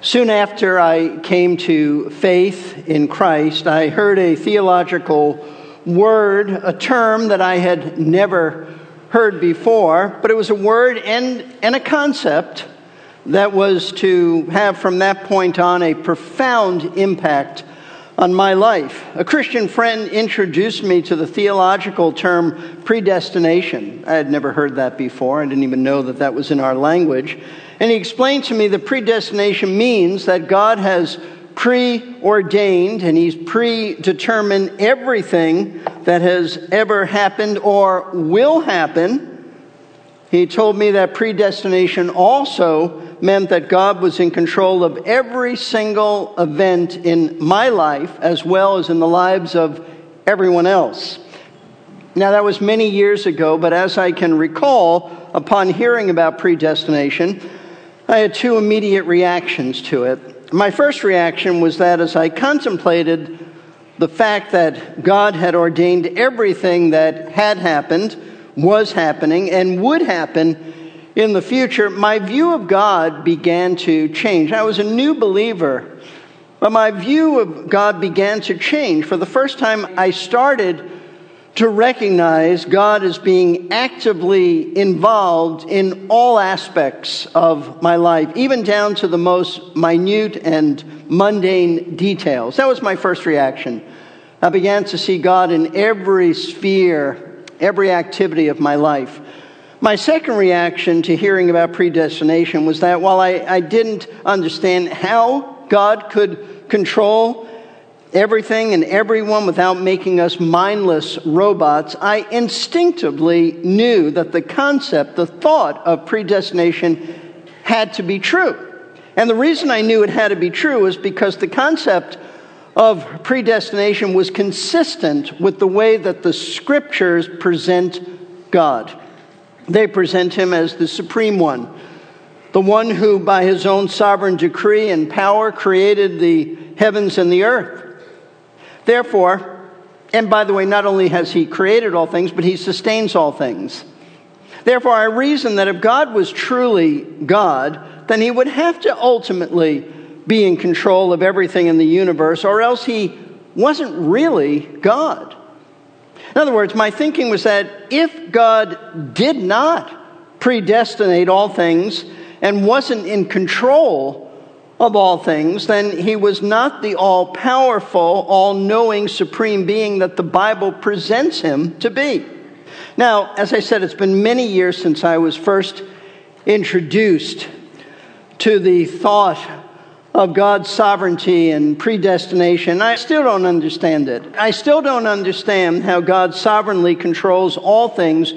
Soon after I came to faith in Christ, I heard a theological word, a term that I had never heard before, but it was a word and, and a concept that was to have from that point on a profound impact on my life. A Christian friend introduced me to the theological term predestination. I had never heard that before, I didn't even know that that was in our language. And he explained to me that predestination means that God has preordained and he's predetermined everything that has ever happened or will happen. He told me that predestination also meant that God was in control of every single event in my life as well as in the lives of everyone else. Now, that was many years ago, but as I can recall, upon hearing about predestination, I had two immediate reactions to it. My first reaction was that as I contemplated the fact that God had ordained everything that had happened, was happening, and would happen in the future, my view of God began to change. I was a new believer, but my view of God began to change. For the first time, I started to recognize God as being actively involved in all aspects of my life, even down to the most minute and mundane details. That was my first reaction. I began to see God in every sphere, every activity of my life. My second reaction to hearing about predestination was that while I, I didn't understand how God could control everything and everyone without making us mindless robots, I instinctively knew that the concept, the thought of predestination had to be true. And the reason I knew it had to be true is because the concept of predestination was consistent with the way that the scriptures present God. They present him as the supreme one, the one who, by his own sovereign decree and power, created the heavens and the earth. Therefore, and by the way, not only has he created all things, but he sustains all things. Therefore, I reason that if God was truly God, then he would have to ultimately be in control of everything in the universe, or else he wasn't really God. In other words, my thinking was that if God did not predestinate all things and wasn't in control of all things, then he was not the all powerful, all knowing, supreme being that the Bible presents him to be. Now, as I said, it's been many years since I was first introduced to the thought of God's sovereignty and predestination. I still don't understand it. I still don't understand how God sovereignly controls all things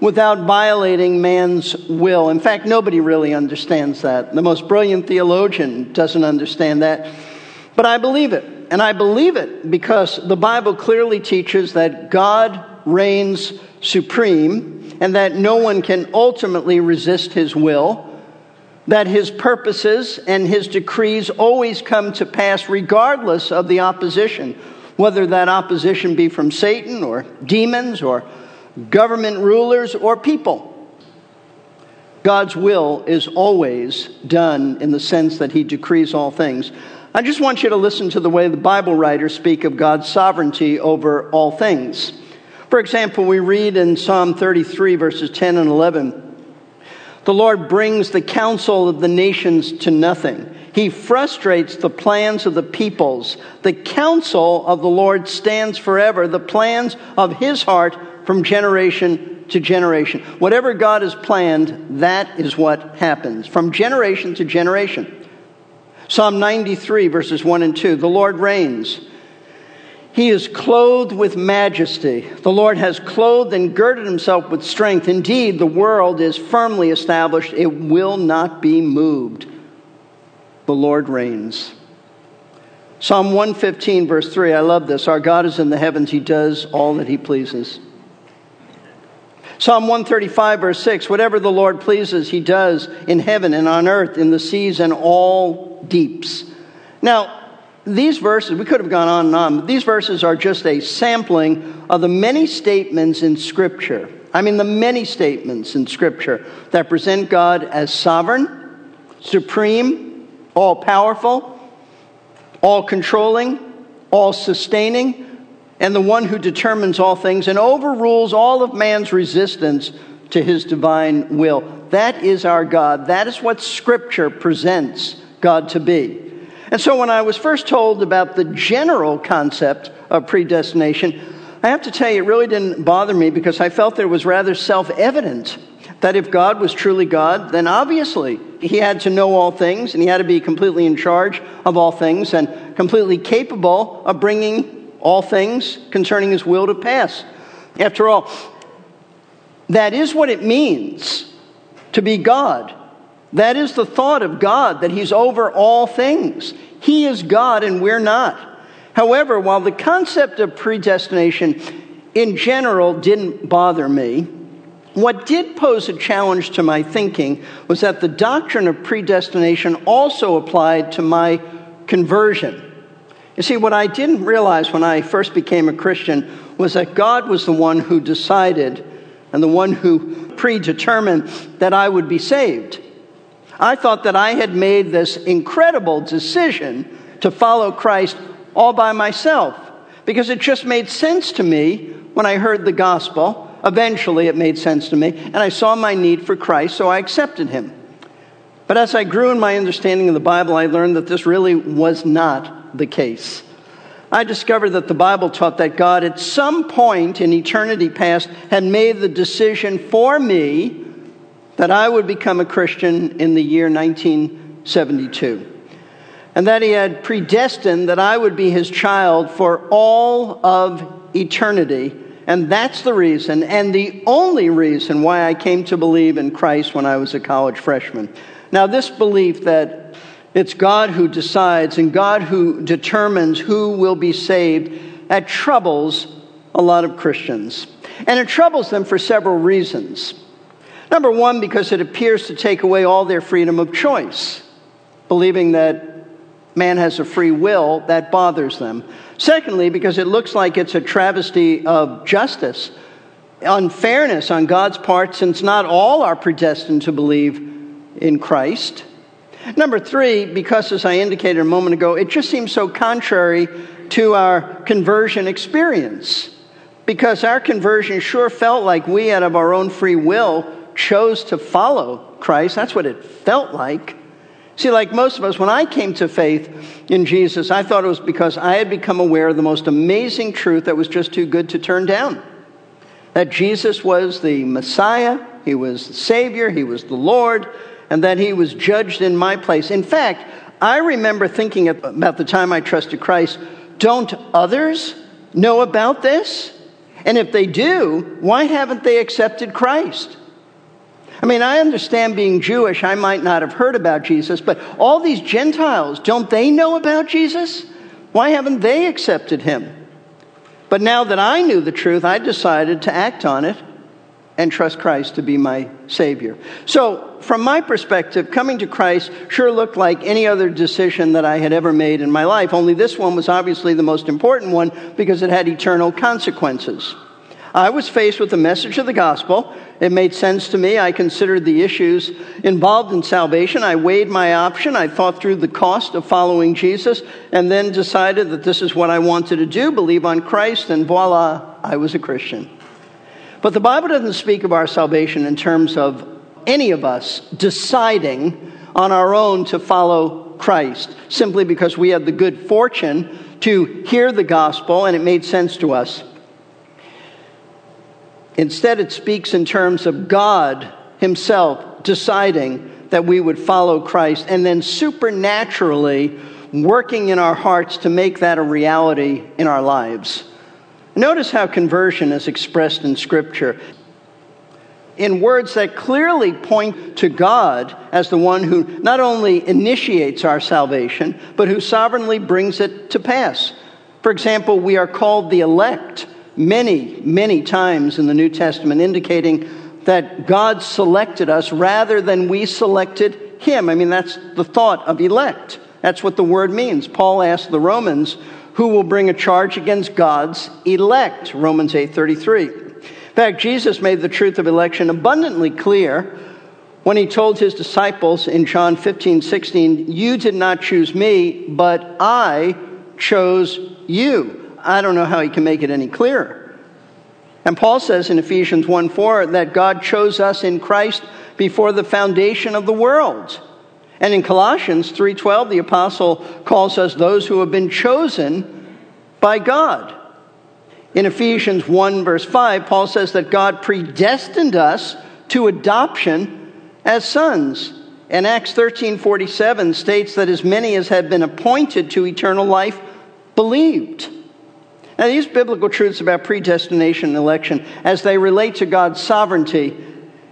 without violating man's will. In fact, nobody really understands that. The most brilliant theologian doesn't understand that. But I believe it. And I believe it because the Bible clearly teaches that God reigns supreme and that no one can ultimately resist his will, that his purposes and his decrees always come to pass regardless of the opposition, whether that opposition be from Satan or demons or government rulers, or people. God's will is always done in the sense that He decrees all things. I just want you to listen to the way the Bible writers speak of God's sovereignty over all things. For example, we read in Psalm 33, verses 10 and 11 The Lord brings the counsel of the nations to nothing. He frustrates the plans of the peoples. The counsel of the Lord stands forever. The plans of his heart from generation to generation. Whatever God has planned, that is what happens from generation to generation. Psalm 93, verses 1 and 2 The Lord reigns. He is clothed with majesty. The Lord has clothed and girded himself with strength. Indeed, the world is firmly established, it will not be moved. The Lord reigns. Psalm 115, verse 3, I love this. Our God is in the heavens, he does all that he pleases. Psalm 135, verse 6 Whatever the Lord pleases, he does in heaven and on earth, in the seas and all deeps. Now, these verses, we could have gone on and on, but these verses are just a sampling of the many statements in Scripture. I mean, the many statements in Scripture that present God as sovereign, supreme, all powerful, all controlling, all sustaining, and the one who determines all things and overrules all of man's resistance to his divine will. That is our God. That is what Scripture presents God to be. And so when I was first told about the general concept of predestination, I have to tell you, it really didn't bother me because I felt that it was rather self evident that if God was truly God, then obviously he had to know all things and he had to be completely in charge of all things and completely capable of bringing all things concerning his will to pass. After all, that is what it means to be God. That is the thought of God, that he's over all things. He is God and we're not. However, while the concept of predestination in general didn't bother me, what did pose a challenge to my thinking was that the doctrine of predestination also applied to my conversion. You see, what I didn't realize when I first became a Christian was that God was the one who decided and the one who predetermined that I would be saved. I thought that I had made this incredible decision to follow Christ all by myself because it just made sense to me when I heard the gospel. Eventually, it made sense to me, and I saw my need for Christ, so I accepted him. But as I grew in my understanding of the Bible, I learned that this really was not the case. I discovered that the Bible taught that God, at some point in eternity past, had made the decision for me that I would become a Christian in the year 1972 and that he had predestined that I would be his child for all of eternity. And that's the reason, and the only reason, why I came to believe in Christ when I was a college freshman. Now, this belief that it's God who decides and God who determines who will be saved, that troubles a lot of Christians. And it troubles them for several reasons. Number one, because it appears to take away all their freedom of choice, believing that man has a free will, that bothers them. Secondly, because it looks like it's a travesty of justice, unfairness on God's part, since not all are predestined to believe in Christ. Number three, because as I indicated a moment ago, it just seems so contrary to our conversion experience. Because our conversion sure felt like we, out of our own free will, chose to follow Christ. That's what it felt like. See, like most of us, when I came to faith in Jesus, I thought it was because I had become aware of the most amazing truth that was just too good to turn down. That Jesus was the Messiah, He was the Savior, He was the Lord, and that He was judged in my place. In fact, I remember thinking about the time I trusted Christ don't others know about this? And if they do, why haven't they accepted Christ? I mean, I understand being Jewish, I might not have heard about Jesus, but all these Gentiles, don't they know about Jesus? Why haven't they accepted him? But now that I knew the truth, I decided to act on it and trust Christ to be my Savior. So, from my perspective, coming to Christ sure looked like any other decision that I had ever made in my life, only this one was obviously the most important one because it had eternal consequences. I was faced with the message of the gospel. It made sense to me. I considered the issues involved in salvation. I weighed my option. I thought through the cost of following Jesus and then decided that this is what I wanted to do believe on Christ, and voila, I was a Christian. But the Bible doesn't speak of our salvation in terms of any of us deciding on our own to follow Christ simply because we had the good fortune to hear the gospel and it made sense to us. Instead, it speaks in terms of God Himself deciding that we would follow Christ and then supernaturally working in our hearts to make that a reality in our lives. Notice how conversion is expressed in Scripture in words that clearly point to God as the one who not only initiates our salvation, but who sovereignly brings it to pass. For example, we are called the elect many, many times in the New Testament, indicating that God selected us rather than we selected him. I mean, that's the thought of elect. That's what the word means. Paul asked the Romans, who will bring a charge against God's elect? Romans 8:33. In fact, Jesus made the truth of election abundantly clear when he told his disciples in John 15, 16, You did not choose me, but I chose you. I don't know how he can make it any clearer. And Paul says in Ephesians 1 4 that God chose us in Christ before the foundation of the world. And in Colossians 3:12 the apostle calls us those who have been chosen by God. In Ephesians 1 verse 5 Paul says that God predestined us to adoption as sons. And Acts 13:47 states that as many as had been appointed to eternal life believed. Now these biblical truths about predestination and election as they relate to God's sovereignty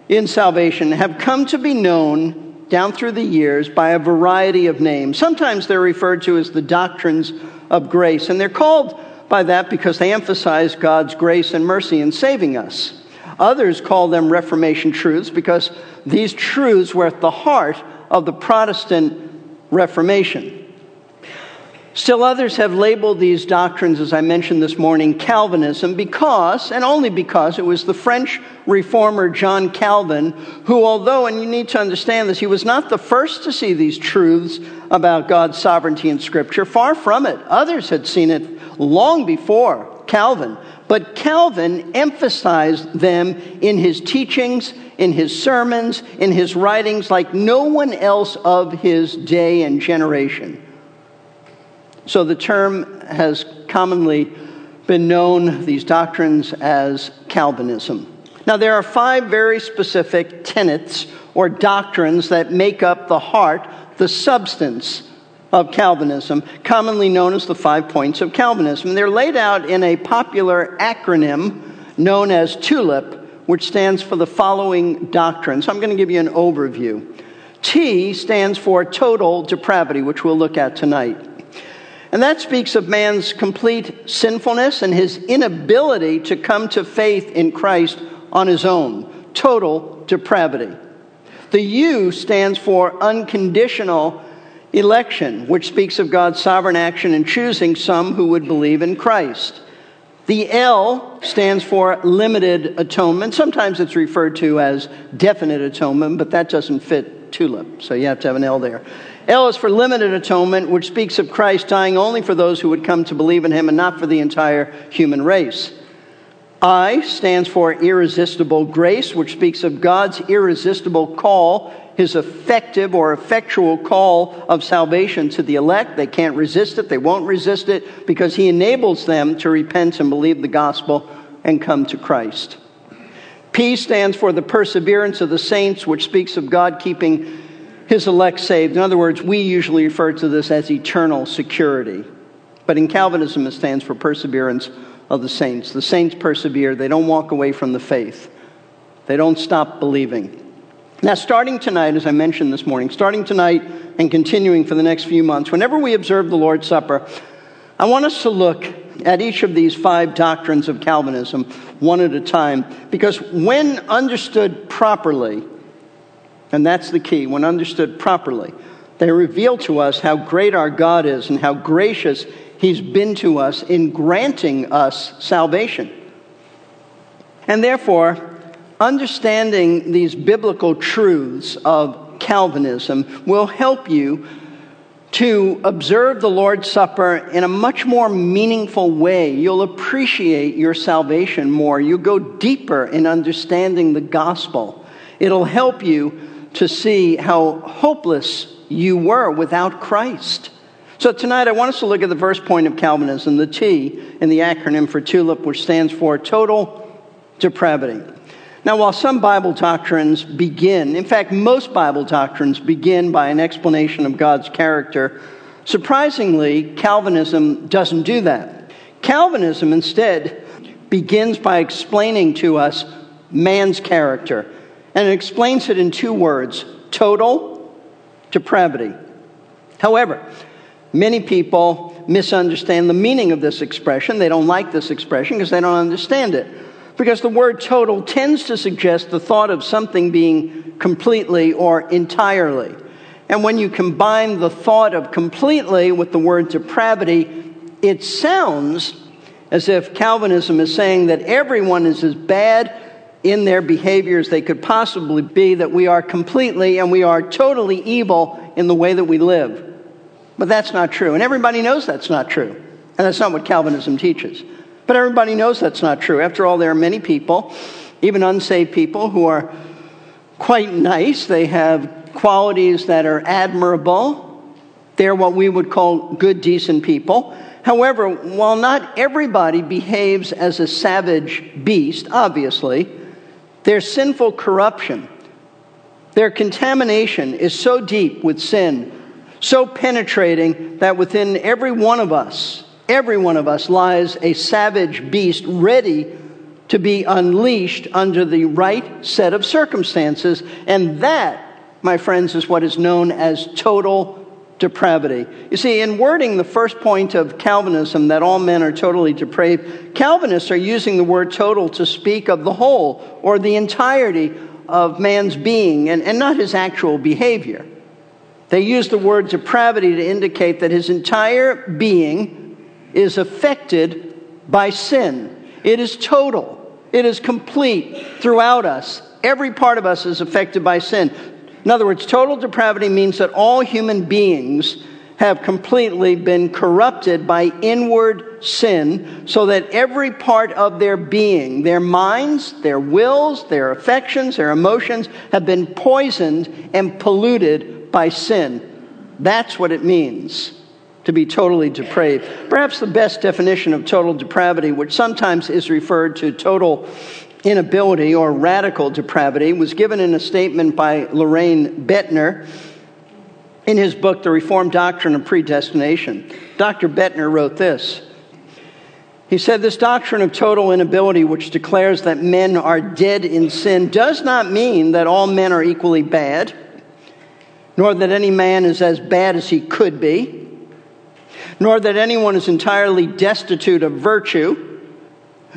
in salvation have come to be known down through the years by a variety of names. Sometimes they're referred to as the doctrines of grace, and they're called by that because they emphasize God's grace and mercy in saving us. Others call them Reformation truths because these truths were at the heart of the Protestant Reformation. Still, others have labeled these doctrines, as I mentioned this morning, Calvinism because, and only because, it was the French reformer John Calvin who, although, and you need to understand this, he was not the first to see these truths about God's sovereignty in Scripture. Far from it. Others had seen it long before Calvin. But Calvin emphasized them in his teachings, in his sermons, in his writings, like no one else of his day and generation. So the term has commonly been known, these doctrines, as Calvinism. Now, there are five very specific tenets or doctrines that make up the heart, the substance of Calvinism, commonly known as the five points of Calvinism. They're laid out in a popular acronym known as TULIP, which stands for the following doctrines. I'm going to give you an overview. T stands for total depravity, which we'll look at tonight. And that speaks of man's complete sinfulness and his inability to come to faith in Christ on his own. Total depravity. The U stands for unconditional election, which speaks of God's sovereign action in choosing some who would believe in Christ. The L stands for limited atonement. Sometimes it's referred to as definite atonement, but that doesn't fit TULIP, so you have to have an L there. L is for limited atonement, which speaks of Christ dying only for those who would come to believe in him and not for the entire human race. I stands for irresistible grace, which speaks of God's irresistible call, his effective or effectual call of salvation to the elect. They can't resist it, they won't resist it, because he enables them to repent and believe the gospel and come to Christ. P stands for the perseverance of the saints, which speaks of God keeping his elect saved. In other words, we usually refer to this as eternal security. But in Calvinism, it stands for perseverance of the saints. The saints persevere, they don't walk away from the faith, they don't stop believing. Now, starting tonight, as I mentioned this morning, starting tonight and continuing for the next few months, whenever we observe the Lord's Supper, I want us to look at each of these five doctrines of Calvinism one at a time, because when understood properly, and that's the key. When understood properly, they reveal to us how great our God is and how gracious He's been to us in granting us salvation. And therefore, understanding these biblical truths of Calvinism will help you to observe the Lord's Supper in a much more meaningful way. You'll appreciate your salvation more. You'll go deeper in understanding the gospel. It'll help you to see how hopeless you were without Christ. So tonight I want us to look at the first point of Calvinism, the T in the acronym for TULIP, which stands for total depravity. Now, while some Bible doctrines begin, in fact, most Bible doctrines begin by an explanation of God's character, surprisingly, Calvinism doesn't do that. Calvinism instead begins by explaining to us man's character and it explains it in two words total depravity. However, many people misunderstand the meaning of this expression. They don't like this expression because they don't understand it. Because the word total tends to suggest the thought of something being completely or entirely. And when you combine the thought of completely with the word depravity, it sounds as if Calvinism is saying that everyone is as bad in their behavior as they could possibly be, that we are completely and we are totally evil in the way that we live. But that's not true. And everybody knows that's not true. And that's not what Calvinism teaches. But everybody knows that's not true. After all, there are many people, even unsaved people, who are quite nice. They have qualities that are admirable. They're what we would call good, decent people. However, while not everybody behaves as a savage beast, obviously, their sinful corruption, their contamination is so deep with sin, so penetrating that within every one of us, every one of us lies a savage beast ready to be unleashed under the right set of circumstances. And that, my friends, is what is known as total depravity. You see, in wording the first point of Calvinism, that all men are totally depraved, Calvinists are using the word total to speak of the whole or the entirety of man's being and, and not his actual behavior. They use the word depravity to indicate that his entire being is affected by sin. It is total. It is complete throughout us. Every part of us is affected by sin. In other words, total depravity means that all human beings have completely been corrupted by inward sin, so that every part of their being, their minds, their wills, their affections, their emotions, have been poisoned and polluted by sin. That's what it means to be totally depraved. Perhaps the best definition of total depravity, which sometimes is referred to total inability or radical depravity was given in a statement by Lorraine Boettner in his book, The Reformed Doctrine of Predestination. Dr. Boettner wrote this. He said, This doctrine of total inability, which declares that men are dead in sin, does not mean that all men are equally bad, nor that any man is as bad as he could be, nor that anyone is entirely destitute of virtue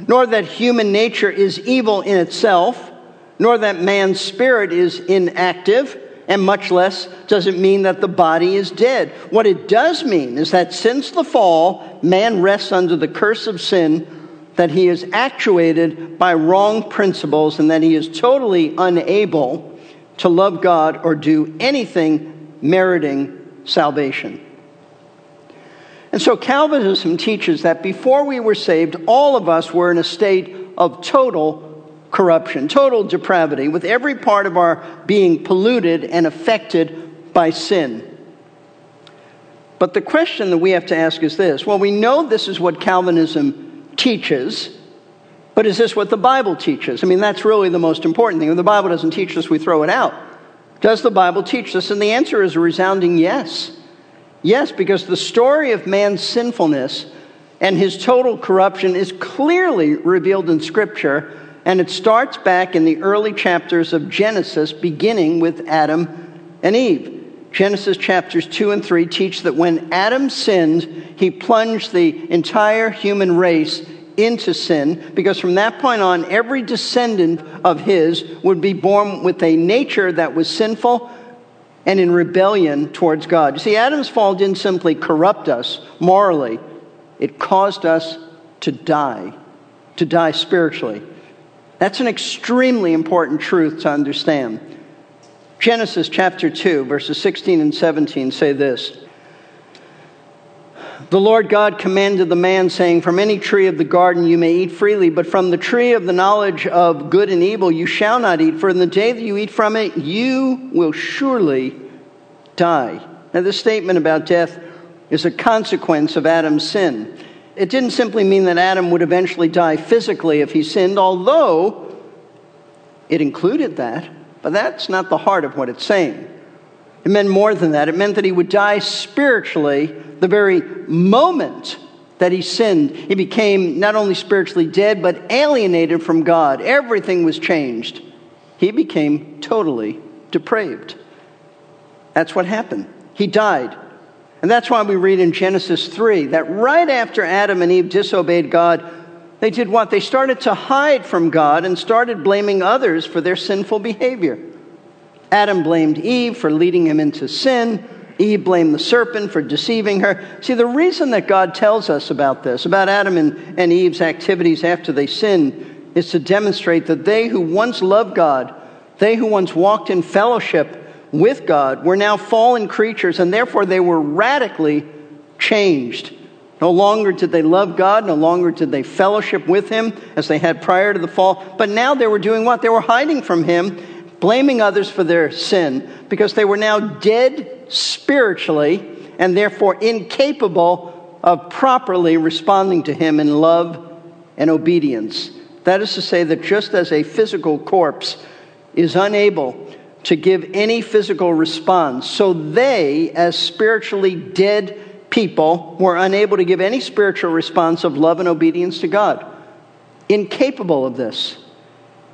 nor that human nature is evil in itself, nor that man's spirit is inactive, and much less does it mean that the body is dead. What it does mean is that since the fall, man rests under the curse of sin, that he is actuated by wrong principles, and that he is totally unable to love God or do anything meriting salvation. And so Calvinism teaches that before we were saved, all of us were in a state of total corruption, total depravity, with every part of our being polluted and affected by sin. But the question that we have to ask is this well, we know this is what Calvinism teaches, but is this what the Bible teaches? I mean, that's really the most important thing. If the Bible doesn't teach this, we throw it out. Does the Bible teach this? And the answer is a resounding yes. Yes, because the story of man's sinfulness and his total corruption is clearly revealed in Scripture, and it starts back in the early chapters of Genesis, beginning with Adam and Eve. Genesis chapters 2 and 3 teach that when Adam sinned, he plunged the entire human race into sin, because from that point on, every descendant of his would be born with a nature that was sinful and in rebellion towards God. You see, Adam's fall didn't simply corrupt us morally, it caused us to die, to die spiritually. That's an extremely important truth to understand. Genesis chapter 2, verses 16 and 17 say this the Lord God commanded the man, saying, From any tree of the garden you may eat freely, but from the tree of the knowledge of good and evil you shall not eat, for in the day that you eat from it, you will surely die. Now, this statement about death is a consequence of Adam's sin. It didn't simply mean that Adam would eventually die physically if he sinned, although it included that, but that's not the heart of what it's saying. It meant more than that. It meant that he would die spiritually the very moment that he sinned. He became not only spiritually dead, but alienated from God. Everything was changed. He became totally depraved. That's what happened. He died. And that's why we read in Genesis 3 that right after Adam and Eve disobeyed God, they did what? They started to hide from God and started blaming others for their sinful behavior. Adam blamed Eve for leading him into sin. Eve blamed the serpent for deceiving her. See, the reason that God tells us about this, about Adam and, and Eve's activities after they sinned, is to demonstrate that they who once loved God, they who once walked in fellowship with God, were now fallen creatures, and therefore they were radically changed. No longer did they love God, no longer did they fellowship with Him as they had prior to the fall, but now they were doing what? They were hiding from Him, blaming others for their sin, because they were now dead spiritually and therefore incapable of properly responding to Him in love and obedience. That is to say, that just as a physical corpse is unable to give any physical response, so they, as spiritually dead people, were unable to give any spiritual response of love and obedience to God. Incapable of this.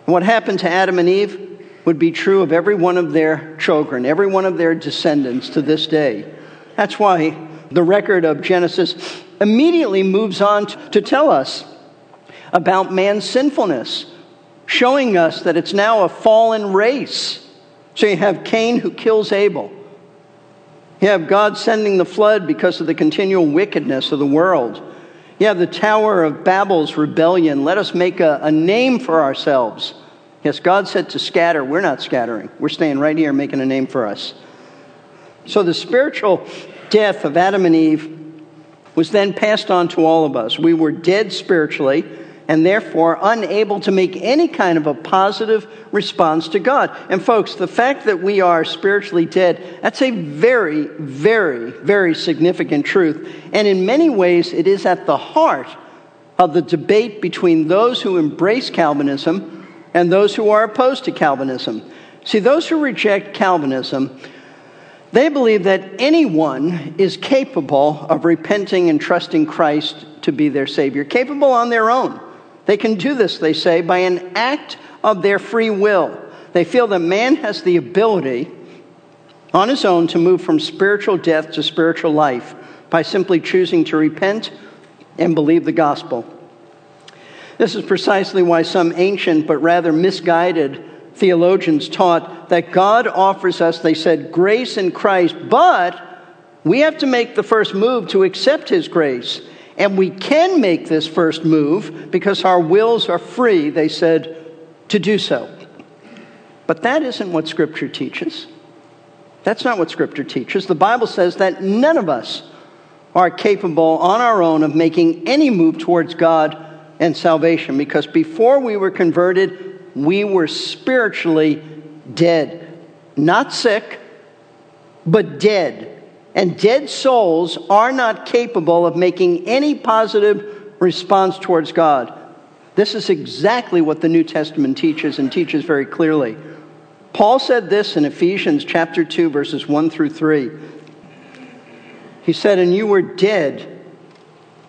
What happened to Adam and Eve would be true of every one of their children, every one of their descendants to this day. That's why the record of Genesis immediately moves on to tell us about man's sinfulness, showing us that it's now a fallen race. So you have Cain who kills Abel. You have God sending the flood because of the continual wickedness of the world. You have the Tower of Babel's rebellion. Let us make a, a name for ourselves. Yes, God said to scatter. We're not scattering. We're staying right here making a name for us. So the spiritual death of Adam and Eve was then passed on to all of us. We were dead spiritually and therefore unable to make any kind of a positive response to God. And folks, the fact that we are spiritually dead, that's a very, very, very significant truth. And in many ways, it is at the heart of the debate between those who embrace Calvinism and those who are opposed to Calvinism. See, those who reject Calvinism, they believe that anyone is capable of repenting and trusting Christ to be their Savior, capable on their own. They can do this, they say, by an act of their free will. They feel that man has the ability on his own to move from spiritual death to spiritual life by simply choosing to repent and believe the gospel. This is precisely why some ancient but rather misguided theologians taught that God offers us, they said, grace in Christ, but we have to make the first move to accept his grace. And we can make this first move because our wills are free, they said, to do so. But that isn't what Scripture teaches. That's not what Scripture teaches. The Bible says that none of us are capable on our own of making any move towards God and salvation because before we were converted, we were spiritually dead. Not sick, but dead and dead souls are not capable of making any positive response towards God. This is exactly what the New Testament teaches and teaches very clearly. Paul said this in Ephesians chapter 2 verses 1 through 3. He said, "And you were dead.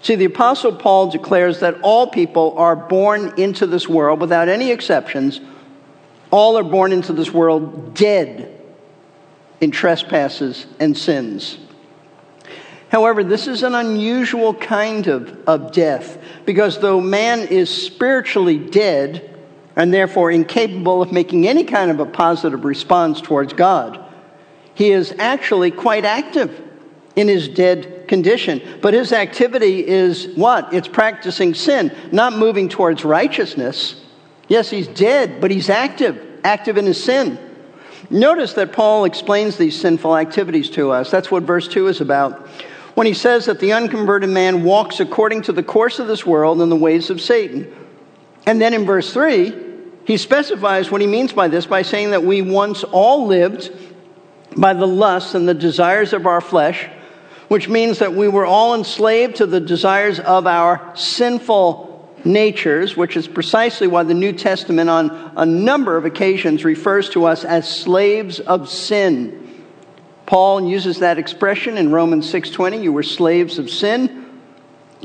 See, the Apostle Paul declares that all people are born into this world without any exceptions. All are born into this world dead in trespasses and sins. However, this is an unusual kind of, of death because though man is spiritually dead and therefore incapable of making any kind of a positive response towards God, he is actually quite active in his dead condition. But his activity is what? It's practicing sin, not moving towards righteousness. Yes, he's dead, but he's active, active in his sin. Notice that Paul explains these sinful activities to us. That's what verse 2 is about when he says that the unconverted man walks according to the course of this world and the ways of Satan. And then in verse 3, he specifies what he means by this by saying that we once all lived by the lusts and the desires of our flesh, which means that we were all enslaved to the desires of our sinful natures, which is precisely why the New Testament on a number of occasions refers to us as slaves of sin. Paul uses that expression in Romans 6:20, you were slaves of sin.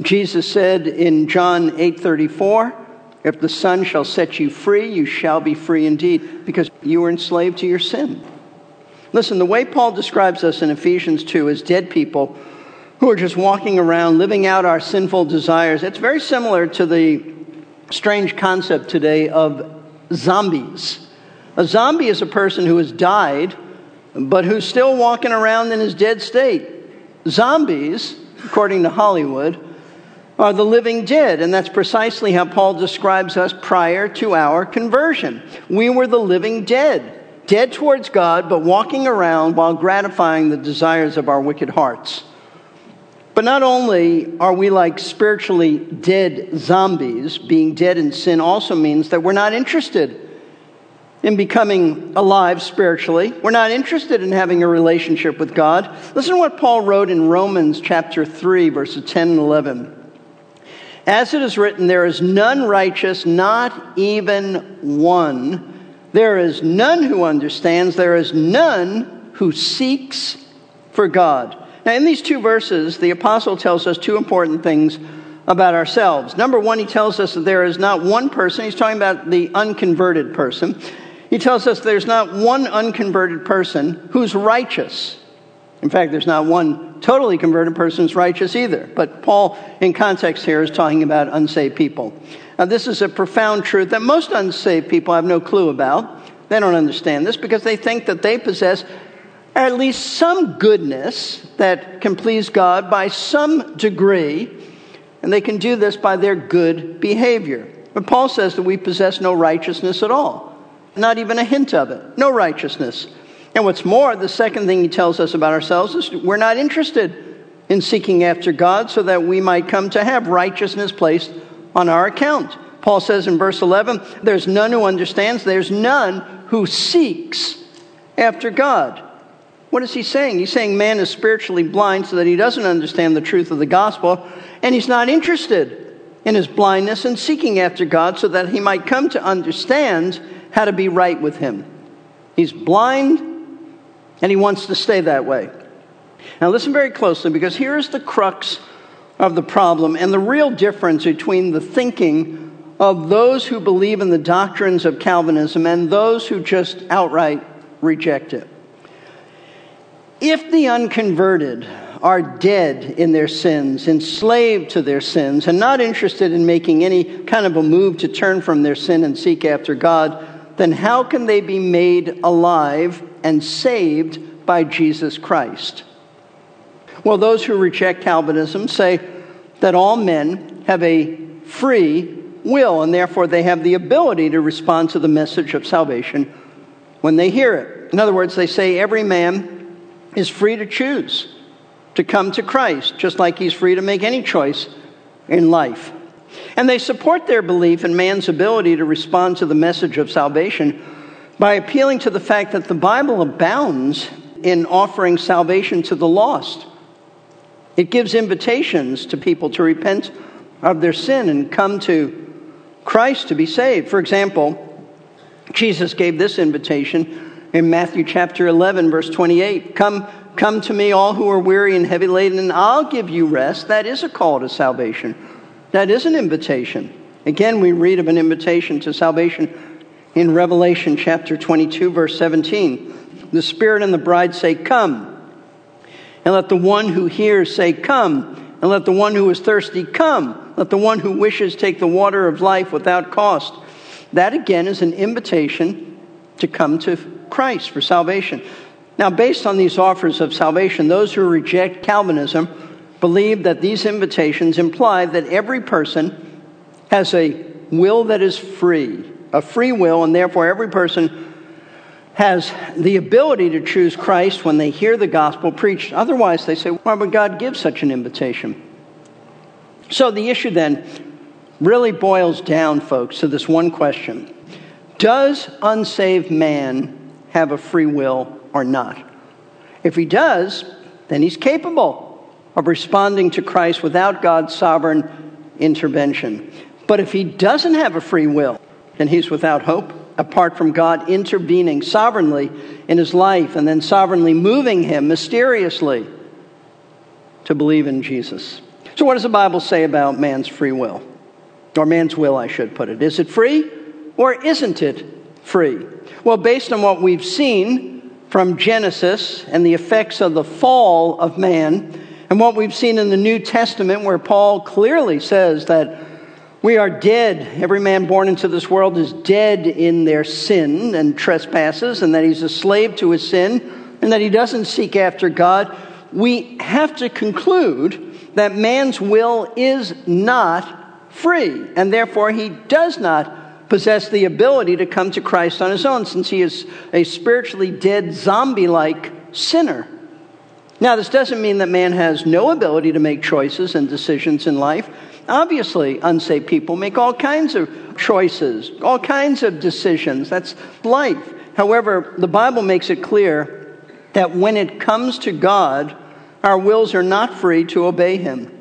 Jesus said in John 8:34, If the Son shall set you free, you shall be free indeed, because you were enslaved to your sin. Listen, the way Paul describes us in Ephesians 2 as dead people who are just walking around living out our sinful desires, it's very similar to the strange concept today of zombies. A zombie is a person who has died, but who's still walking around in his dead state. Zombies, according to Hollywood, are the living dead, and that's precisely how Paul describes us prior to our conversion. We were the living dead dead towards God, but walking around while gratifying the desires of our wicked hearts. But not only are we like spiritually dead zombies, being dead in sin also means that we're not interested in becoming alive spiritually. We're not interested in having a relationship with God. Listen to what Paul wrote in Romans chapter 3, verses 10 and 11. As it is written, there is none righteous, not even one. There is none who understands, there is none who seeks for God. Now, in these two verses, the apostle tells us two important things about ourselves. Number one, he tells us that there is not one person, he's talking about the unconverted person. He tells us there's not one unconverted person who's righteous. In fact, there's not one totally converted person who's righteous either. But Paul, in context here, is talking about unsaved people. Now, this is a profound truth that most unsaved people have no clue about. They don't understand this because they think that they possess at least some goodness that can please God by some degree, and they can do this by their good behavior. But Paul says that we possess no righteousness at all, not even a hint of it, no righteousness. And what's more, the second thing he tells us about ourselves is we're not interested in seeking after God so that we might come to have righteousness placed on our account. Paul says in verse 11, there's none who understands, there's none who seeks after God. What is he saying? He's saying man is spiritually blind so that he doesn't understand the truth of the gospel, and he's not interested in his blindness and seeking after God so that he might come to understand how to be right with him. He's blind and he wants to stay that way. Now, listen very closely because here's the crux of the problem and the real difference between the thinking of those who believe in the doctrines of Calvinism and those who just outright reject it. If the unconverted are dead in their sins, enslaved to their sins, and not interested in making any kind of a move to turn from their sin and seek after God, then how can they be made alive and saved by Jesus Christ? Well, those who reject Calvinism say that all men have a free will, and therefore they have the ability to respond to the message of salvation when they hear it. In other words, they say every man is free to choose to come to Christ, just like he's free to make any choice in life. And they support their belief in man's ability to respond to the message of salvation by appealing to the fact that the Bible abounds in offering salvation to the lost. It gives invitations to people to repent of their sin and come to Christ to be saved. For example, Jesus gave this invitation in Matthew chapter 11, verse 28. Come, come to me, all who are weary and heavy laden, and I'll give you rest. That is a call to salvation. That is an invitation. Again, we read of an invitation to salvation in Revelation chapter 22, verse 17. The Spirit and the bride say, Come. And let the one who hears say, Come. And let the one who is thirsty come. Let the one who wishes take the water of life without cost. That again is an invitation to come to Christ for salvation. Now, based on these offers of salvation, those who reject Calvinism believe that these invitations imply that every person has a will that is free, a free will, and therefore every person has the ability to choose Christ when they hear the gospel preached. Otherwise, they say, why would God give such an invitation? So the issue then really boils down, folks, to this one question Does unsaved man have a free will or not? If he does, then he's capable of responding to Christ without God's sovereign intervention. But if he doesn't have a free will, then he's without hope apart from God intervening sovereignly in his life and then sovereignly moving him mysteriously to believe in Jesus. So, what does the Bible say about man's free will? Or man's will, I should put it. Is it free or isn't it free? Well, based on what we've seen from Genesis and the effects of the fall of man, and what we've seen in the New Testament, where Paul clearly says that we are dead. Every man born into this world is dead in their sin and trespasses, and that he's a slave to his sin, and that he doesn't seek after God. We have to conclude that man's will is not free, and therefore he does not possess the ability to come to Christ on his own, since he is a spiritually dead, zombie like sinner. Now, this doesn't mean that man has no ability to make choices and decisions in life. Obviously, unsaved people make all kinds of choices, all kinds of decisions. That's life. However, the Bible makes it clear that when it comes to God, our wills are not free to obey Him.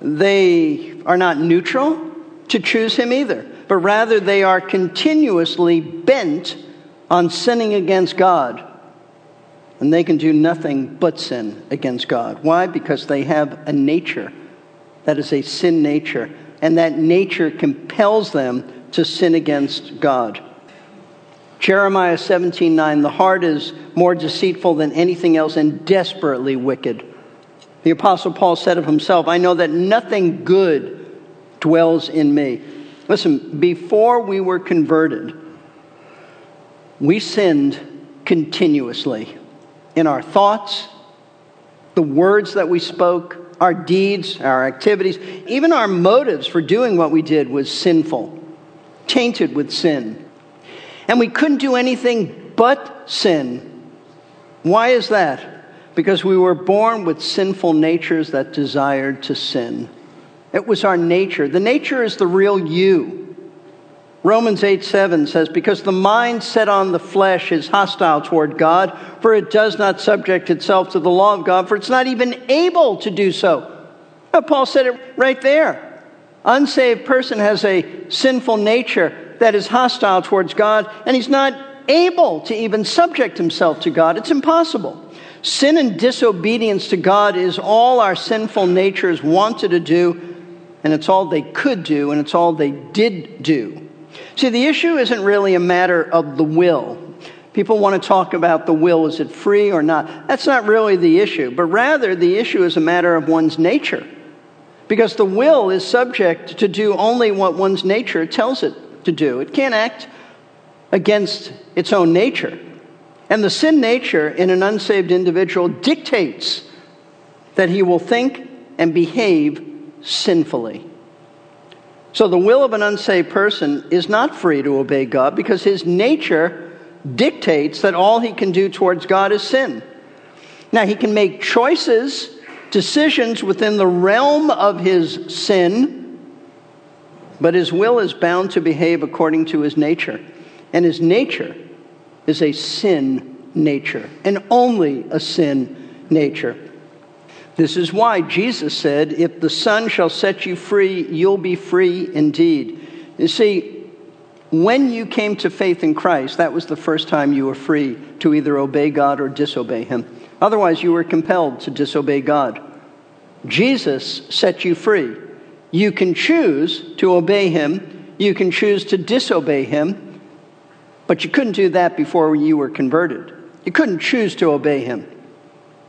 They are not neutral to choose Him either, but rather they are continuously bent on sinning against God. And they can do nothing but sin against God. Why? Because they have a nature that is a sin nature, and that nature compels them to sin against God. Jeremiah 17:9 The heart is more deceitful than anything else and desperately wicked. The apostle Paul said of himself, I know that nothing good dwells in me. Listen, before we were converted, we sinned continuously in our thoughts, the words that we spoke, our deeds, our activities, even our motives for doing what we did was sinful, tainted with sin. And we couldn't do anything but sin. Why is that? Because we were born with sinful natures that desired to sin. It was our nature. The nature is the real you. Romans 8 7 says, Because the mind set on the flesh is hostile toward God, for it does not subject itself to the law of God, for it's not even able to do so. Paul said it right there. Unsaved person has a sinful nature that is hostile towards God, and he's not able to even subject himself to God. It's impossible. Sin and disobedience to God is all our sinful natures wanted to do, and it's all they could do, and it's all they did do. See, the issue isn't really a matter of the will. People want to talk about the will. Is it free or not? That's not really the issue, but rather the issue is a matter of one's nature. Because the will is subject to do only what one's nature tells it to do. It can't act against its own nature. And the sin nature in an unsaved individual dictates that he will think and behave sinfully. So the will of an unsaved person is not free to obey God because his nature dictates that all he can do towards God is sin. Now, he can make choices, decisions within the realm of his sin, but his will is bound to behave according to his nature. And his nature is a sin nature, and only a sin nature. This is why Jesus said, If the Son shall set you free, you'll be free indeed. You see, when you came to faith in Christ, that was the first time you were free to either obey God or disobey Him. Otherwise, you were compelled to disobey God. Jesus set you free. You can choose to obey Him, you can choose to disobey Him, but you couldn't do that before you were converted. You couldn't choose to obey Him.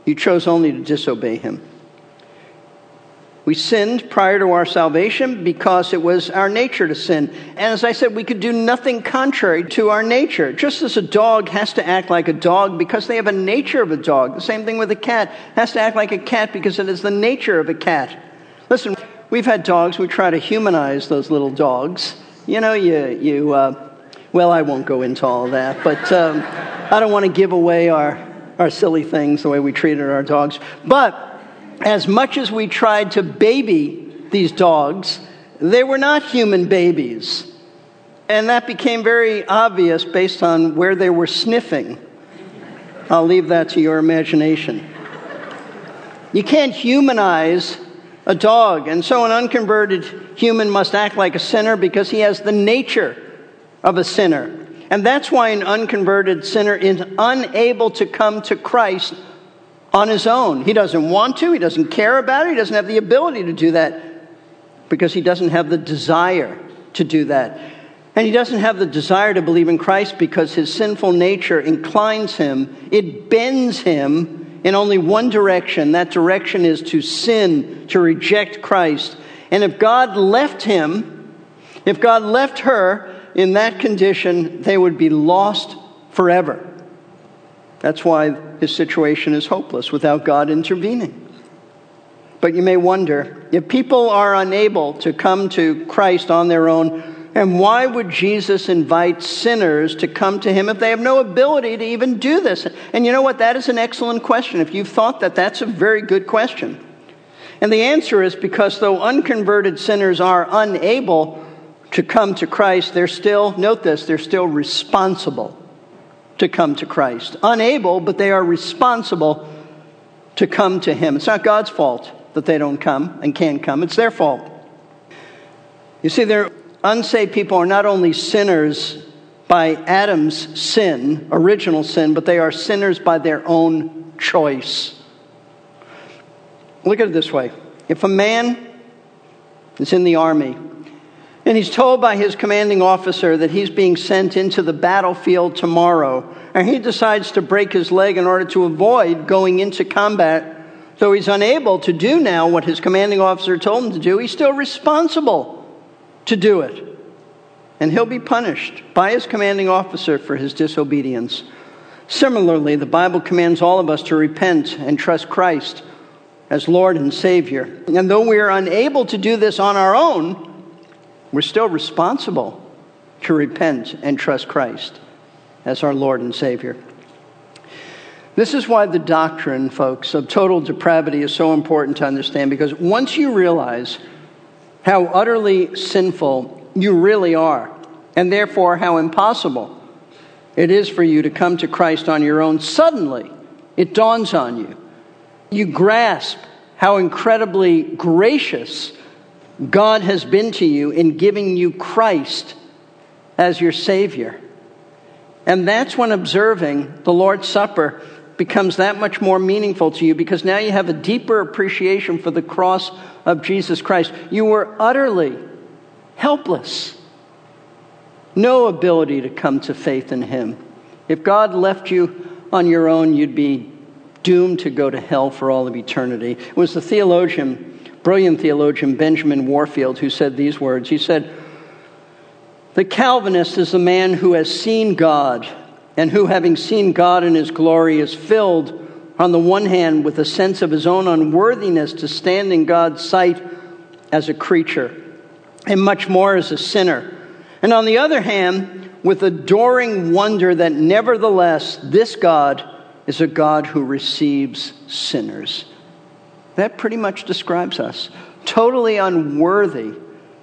You chose only to disobey him. We sinned prior to our salvation because it was our nature to sin. And as I said, we could do nothing contrary to our nature. Just as a dog has to act like a dog because they have a nature of a dog. The same thing with a cat has to act like a cat because it is the nature of a cat. Listen, we've had dogs. We try to humanize those little dogs. You know, you, you uh, well, I won't go into all that, but um, I don't want to give away our our silly things, the way we treated our dogs. But as much as we tried to baby these dogs, they were not human babies. And that became very obvious based on where they were sniffing. I'll leave that to your imagination. You can't humanize a dog, and so an unconverted human must act like a sinner because he has the nature of a sinner. And that's why an unconverted sinner is unable to come to Christ on his own. He doesn't want to, he doesn't care about it, he doesn't have the ability to do that. because he doesn't have the desire to do that. And he doesn't have the desire to believe in Christ because his sinful nature inclines him, it bends him in only one direction. That direction is to sin, to reject Christ. And if God left him, if God left her in that condition, they would be lost forever. That's why his situation is hopeless without God intervening. But you may wonder if people are unable to come to Christ on their own, and why would Jesus invite sinners to come to him if they have no ability to even do this? And you know what? That is an excellent question. If you've thought that, that's a very good question. And the answer is because though unconverted sinners are unable to come to Christ, they're still, note this, they're still responsible to come to Christ. Unable, but they are responsible to come to Him. It's not God's fault that they don't come and can't come, it's their fault. You see, they're unsaved people are not only sinners by Adam's sin, original sin, but they are sinners by their own choice. Look at it this way if a man is in the army and he's told by his commanding officer that he's being sent into the battlefield tomorrow, and he decides to break his leg in order to avoid going into combat, so he's unable to do now what his commanding officer told him to do, he's still responsible to do it. And he'll be punished by his commanding officer for his disobedience. Similarly, the Bible commands all of us to repent and trust Christ as Lord and Savior. And though we are unable to do this on our own, we're still responsible to repent and trust Christ as our Lord and Savior. This is why the doctrine, folks, of total depravity is so important to understand because once you realize how utterly sinful you really are, and therefore how impossible it is for you to come to Christ on your own. Suddenly, it dawns on you. You grasp how incredibly gracious God has been to you in giving you Christ as your Savior. And that's when observing the Lord's Supper becomes that much more meaningful to you because now you have a deeper appreciation for the cross of Jesus Christ. You were utterly helpless, no ability to come to faith in Him. If God left you on your own, you'd be doomed to go to hell for all of eternity. It was the theologian, brilliant theologian Benjamin Warfield, who said these words. He said, The Calvinist is the man who has seen God and who, having seen God in his glory, is filled, on the one hand, with a sense of his own unworthiness to stand in God's sight as a creature, and much more as a sinner. And on the other hand, with adoring wonder that nevertheless, this God is a God who receives sinners. That pretty much describes us. Totally unworthy,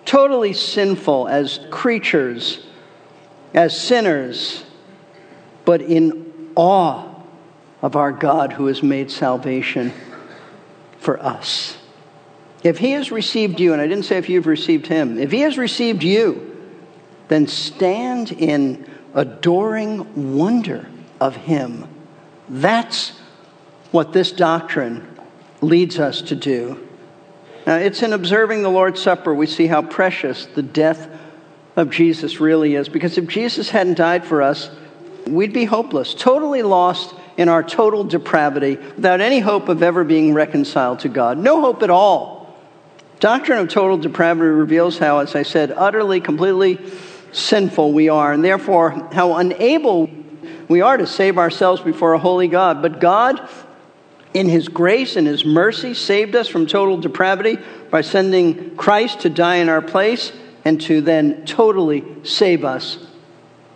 totally sinful as creatures, as sinners, but in awe of our God who has made salvation for us. If he has received you, and I didn't say if you've received him, if he has received you, then stand in adoring wonder of him. That's what this doctrine leads us to do. Now, it's in observing the Lord's Supper we see how precious the death of Jesus really is. Because if Jesus hadn't died for us, we'd be hopeless, totally lost in our total depravity, without any hope of ever being reconciled to God. No hope at all. Doctrine of total depravity reveals how, as I said, utterly, completely sinful we are, and therefore how unable we are to save ourselves before a holy God. But God, in His grace and His mercy, saved us from total depravity by sending Christ to die in our place and to then totally save us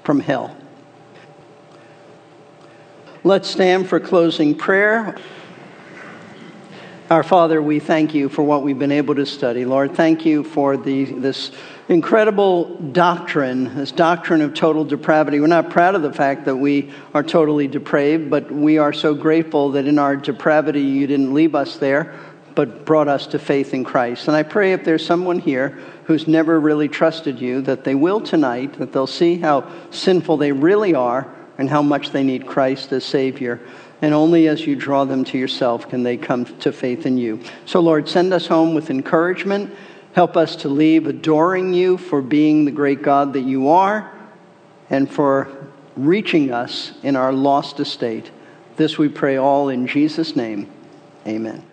from hell. Let's stand for closing prayer. Our Father, we thank you for what we've been able to study. Lord, thank you for the, this incredible doctrine, this doctrine of total depravity. We're not proud of the fact that we are totally depraved, but we are so grateful that in our depravity you didn't leave us there, but brought us to faith in Christ. And I pray if there's someone here who's never really trusted you, that they will tonight, that they'll see how sinful they really are and how much they need Christ as Savior. And only as you draw them to yourself can they come to faith in you. So, Lord, send us home with encouragement. Help us to leave adoring you for being the great God that you are and for reaching us in our lost estate. This we pray all in Jesus' name. Amen.